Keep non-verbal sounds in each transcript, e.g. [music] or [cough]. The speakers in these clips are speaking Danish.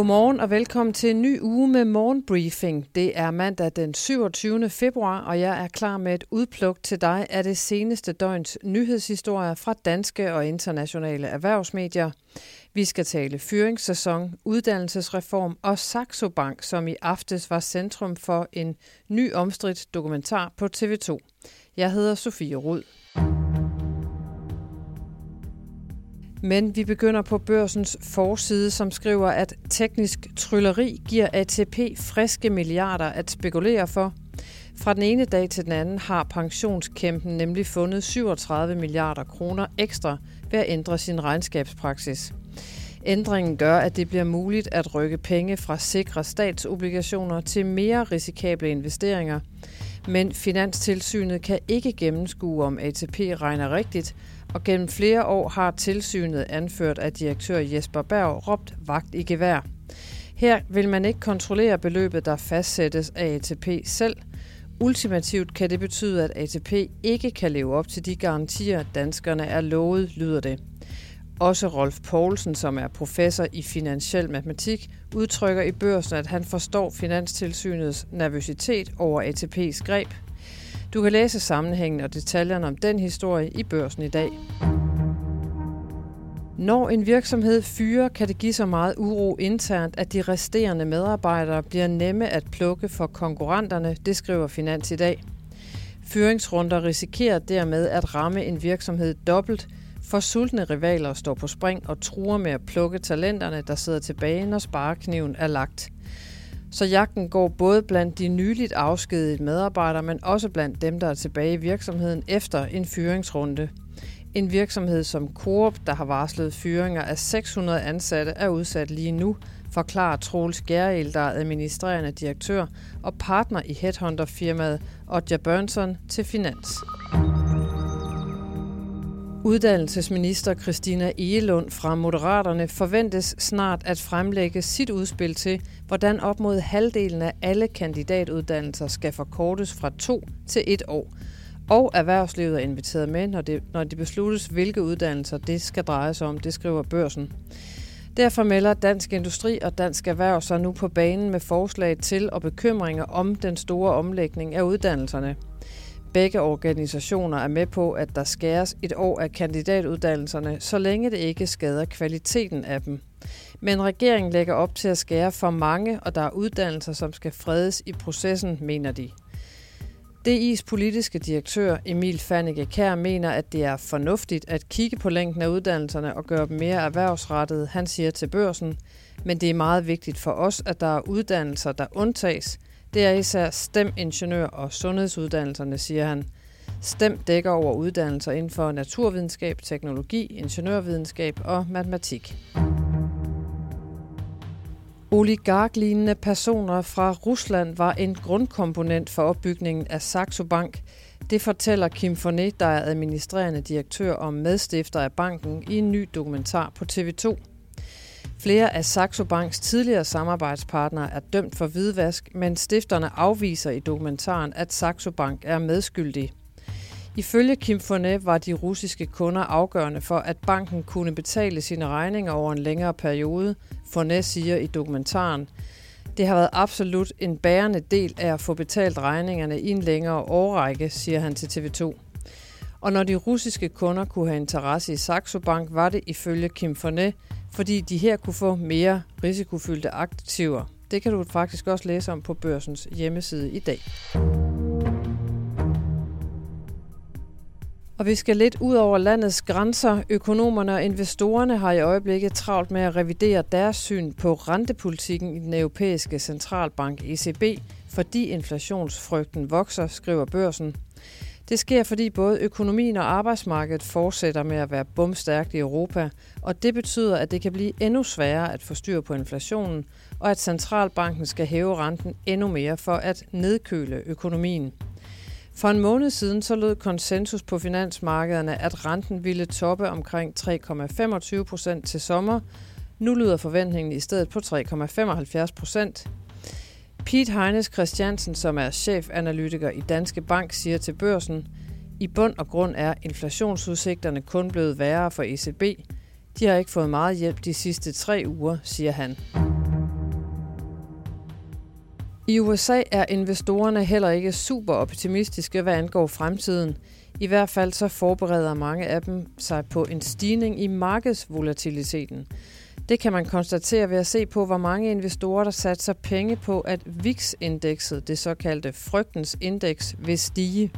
Godmorgen og velkommen til en ny uge med morgenbriefing. Det er mandag den 27. februar, og jeg er klar med et udpluk til dig af det seneste døgns nyhedshistorier fra danske og internationale erhvervsmedier. Vi skal tale fyringssæson, uddannelsesreform og Saxo Bank, som i aftes var centrum for en ny omstridt dokumentar på TV2. Jeg hedder Sofie Rud. Men vi begynder på børsens forside, som skriver, at teknisk trylleri giver ATP friske milliarder at spekulere for. Fra den ene dag til den anden har pensionskæmpen nemlig fundet 37 milliarder kroner ekstra ved at ændre sin regnskabspraksis. Ændringen gør, at det bliver muligt at rykke penge fra sikre statsobligationer til mere risikable investeringer. Men Finanstilsynet kan ikke gennemskue, om ATP regner rigtigt, og gennem flere år har tilsynet anført, at direktør Jesper Berg råbt vagt i gevær. Her vil man ikke kontrollere beløbet, der fastsættes af ATP selv. Ultimativt kan det betyde, at ATP ikke kan leve op til de garantier, danskerne er lovet, lyder det. Også Rolf Poulsen, som er professor i finansiel matematik, udtrykker i børsen, at han forstår Finanstilsynets nervøsitet over ATP's greb. Du kan læse sammenhængen og detaljerne om den historie i børsen i dag. Når en virksomhed fyrer, kan det give så meget uro internt, at de resterende medarbejdere bliver nemme at plukke for konkurrenterne, det skriver Finans i dag. Fyringsrunder risikerer dermed at ramme en virksomhed dobbelt, for sultne rivaler står på spring og truer med at plukke talenterne, der sidder tilbage, når sparekniven er lagt. Så jagten går både blandt de nyligt afskedede medarbejdere, men også blandt dem, der er tilbage i virksomheden efter en fyringsrunde. En virksomhed som Coop, der har varslet fyringer af 600 ansatte, er udsat lige nu, forklarer Troels Gerild, der er administrerende direktør og partner i headhunterfirmaet Odja Burnson til Finans. Uddannelsesminister Christina Egelund fra Moderaterne forventes snart at fremlægge sit udspil til, hvordan op mod halvdelen af alle kandidatuddannelser skal forkortes fra to til et år. Og erhvervslivet er inviteret med, når det, når det besluttes, hvilke uddannelser det skal dreje sig om, det skriver børsen. Derfor melder Dansk Industri og Dansk Erhverv sig nu på banen med forslag til og bekymringer om den store omlægning af uddannelserne. Begge organisationer er med på, at der skæres et år af kandidatuddannelserne, så længe det ikke skader kvaliteten af dem. Men regeringen lægger op til at skære for mange, og der er uddannelser, som skal fredes i processen, mener de. DI's politiske direktør Emil Fannike Kær mener, at det er fornuftigt at kigge på længden af uddannelserne og gøre dem mere erhvervsrettede. Han siger til børsen, men det er meget vigtigt for os, at der er uddannelser, der undtages – det er især STEM-ingeniør og sundhedsuddannelserne, siger han. STEM dækker over uddannelser inden for naturvidenskab, teknologi, ingeniørvidenskab og matematik. Oligarklignende personer fra Rusland var en grundkomponent for opbygningen af Saxo Bank. Det fortæller Kim Forné, der er administrerende direktør og medstifter af banken, i en ny dokumentar på TV2. Flere af Saxo Banks tidligere samarbejdspartnere er dømt for hvidvask, men stifterne afviser i dokumentaren, at Saxo Bank er medskyldig. Ifølge Kim Fournet var de russiske kunder afgørende for, at banken kunne betale sine regninger over en længere periode, Fournet siger i dokumentaren. Det har været absolut en bærende del af at få betalt regningerne i en længere årrække, siger han til TV2. Og når de russiske kunder kunne have interesse i Saxo Bank, var det ifølge Kim Fournet, fordi de her kunne få mere risikofyldte aktiver. Det kan du faktisk også læse om på børsens hjemmeside i dag. Og vi skal lidt ud over landets grænser. Økonomerne og investorerne har i øjeblikket travlt med at revidere deres syn på rentepolitikken i den europæiske centralbank ECB, fordi inflationsfrygten vokser, skriver børsen. Det sker, fordi både økonomien og arbejdsmarkedet fortsætter med at være bumstærkt i Europa, og det betyder, at det kan blive endnu sværere at få styr på inflationen, og at centralbanken skal hæve renten endnu mere for at nedkøle økonomien. For en måned siden så lød konsensus på finansmarkederne, at renten ville toppe omkring 3,25 procent til sommer. Nu lyder forventningen i stedet på 3,75 procent. Pete Heines Christiansen, som er chefanalytiker i Danske Bank, siger til børsen, i bund og grund er inflationsudsigterne kun blevet værre for ECB. De har ikke fået meget hjælp de sidste tre uger, siger han. I USA er investorerne heller ikke super optimistiske, hvad angår fremtiden. I hvert fald så forbereder mange af dem sig på en stigning i markedsvolatiliteten. Det kan man konstatere ved at se på, hvor mange investorer, der satser penge på, at VIX-indekset, det såkaldte frygtens indeks, vil stige.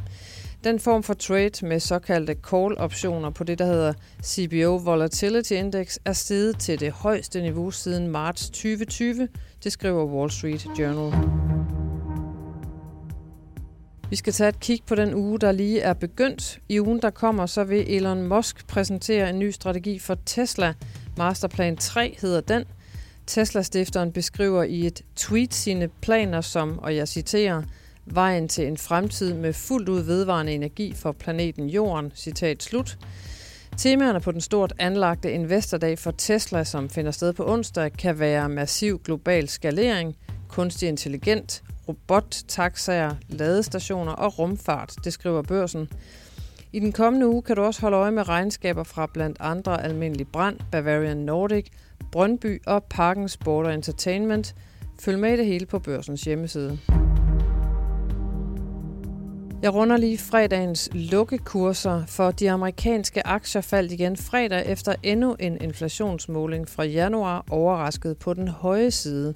Den form for trade med såkaldte call-optioner på det, der hedder CBO Volatility Index, er steget til det højeste niveau siden marts 2020, det skriver Wall Street Journal. Vi skal tage et kig på den uge, der lige er begyndt. I ugen, der kommer, så vil Elon Musk præsentere en ny strategi for Tesla. Masterplan 3 hedder den. Tesla-stifteren beskriver i et tweet sine planer som, og jeg citerer, vejen til en fremtid med fuldt ud vedvarende energi for planeten Jorden, citat slut. Temaerne på den stort anlagte investordag for Tesla, som finder sted på onsdag, kan være massiv global skalering, kunstig intelligent, robottaxaer, ladestationer og rumfart, det skriver børsen. I den kommende uge kan du også holde øje med regnskaber fra blandt andre Almindelig Brand, Bavarian Nordic, Brøndby og Parken Sport Entertainment. Følg med i det hele på børsens hjemmeside. Jeg runder lige fredagens lukkekurser, for de amerikanske aktier faldt igen fredag efter endnu en inflationsmåling fra januar overrasket på den høje side.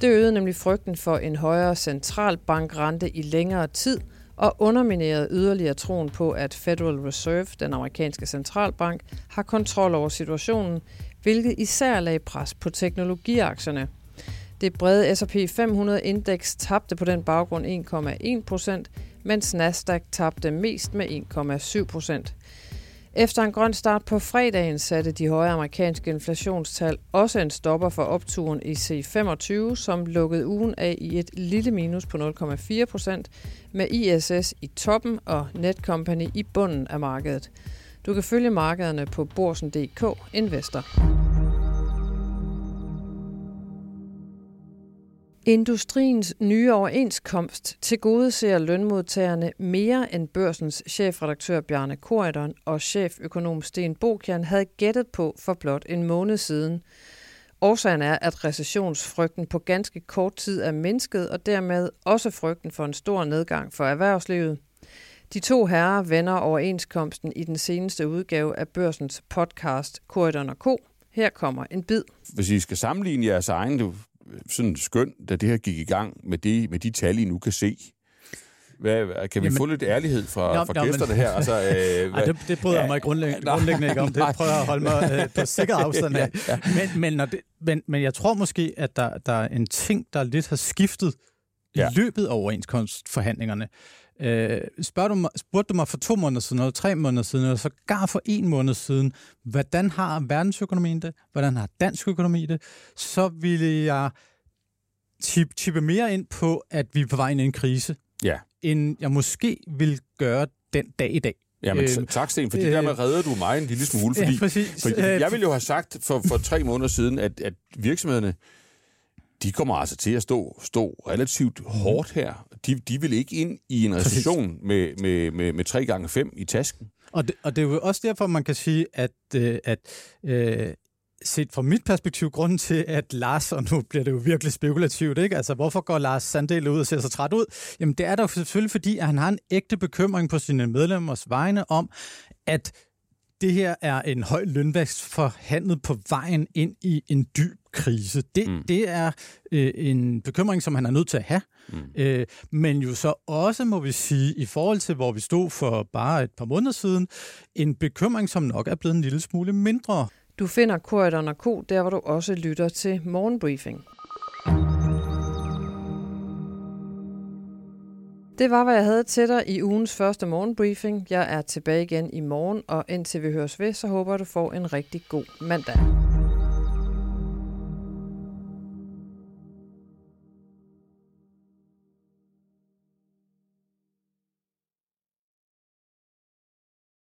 Det øgede nemlig frygten for en højere centralbankrente i længere tid og underminerede yderligere troen på, at Federal Reserve, den amerikanske centralbank, har kontrol over situationen, hvilket især lagde pres på teknologiaktierne. Det brede S&P 500-indeks tabte på den baggrund 1,1 procent, mens Nasdaq tabte mest med 1,7 procent. Efter en grøn start på fredagen satte de høje amerikanske inflationstal også en stopper for opturen i C25, som lukkede ugen af i et lille minus på 0,4 procent, med ISS i toppen og Netcompany i bunden af markedet. Du kan følge markederne på borsen.dk Investor. Industriens nye overenskomst til gode ser lønmodtagerne mere end børsens chefredaktør Bjarne Korydon og cheføkonom Sten Bokian havde gættet på for blot en måned siden. Årsagen er, at recessionsfrygten på ganske kort tid er mindsket, og dermed også frygten for en stor nedgang for erhvervslivet. De to herrer vender overenskomsten i den seneste udgave af børsens podcast Korydon og Co. Her kommer en bid. Hvis I skal sammenligne jeres egen sådan skøn, da det her gik i gang med de, med de tal, I nu kan se? Hvad, kan vi Jamen, få lidt ærlighed fra, jo, fra gæsterne men, her? Altså, øh, [laughs] Ej, det, det bryder jeg mig grundlæggende, grundlæggende ikke om. Det [laughs] prøver jeg at holde mig øh, på sikker [laughs] afstand af. ja, ja. Men, men, når det, men, men jeg tror måske, at der, der er en ting, der lidt har skiftet ja. i løbet af overenskomstforhandlingerne. Øh, spørger du mig, spurgte du mig for to måneder siden, eller tre måneder siden, eller så gar for en måned siden, hvordan har verdensøkonomien det? Hvordan har dansk økonomi det? Så ville jeg tippe mere ind på, at vi er på vej ind i en krise, ja. end jeg måske vil gøre den dag i dag. Ja, men øh, tak, Sten, fordi øh, dermed redder du mig en lille smule. [laughs] Fordi, ja, præcis. fordi jeg ville jo have sagt for, for tre måneder siden, at, at virksomhederne de kommer altså til at stå, stå relativt hårdt her. De, de vil ikke ind i en recession med, med, med, med 3 gange 5 i tasken. Og det, og det er jo også derfor, man kan sige, at, øh, at øh, set fra mit perspektiv, grunden til, at Lars, og nu bliver det jo virkelig spekulativt, ikke? Altså, hvorfor går Lars Sandel ud og ser så træt ud? Jamen, det er der selvfølgelig, fordi at han har en ægte bekymring på sine medlemmers vegne om, at det her er en høj lønvækst forhandlet på vejen ind i en dyb krise. Det, mm. det er øh, en bekymring, som han er nødt til at have. Mm. Øh, men jo så også, må vi sige, i forhold til, hvor vi stod for bare et par måneder siden, en bekymring, som nok er blevet en lille smule mindre. Du finder Korridon og Co. der, hvor du også lytter til Morgenbriefing. Det var, hvad jeg havde til dig i ugens første morgenbriefing. Jeg er tilbage igen i morgen, og indtil vi høres ved, så håber jeg, du får en rigtig god mandag.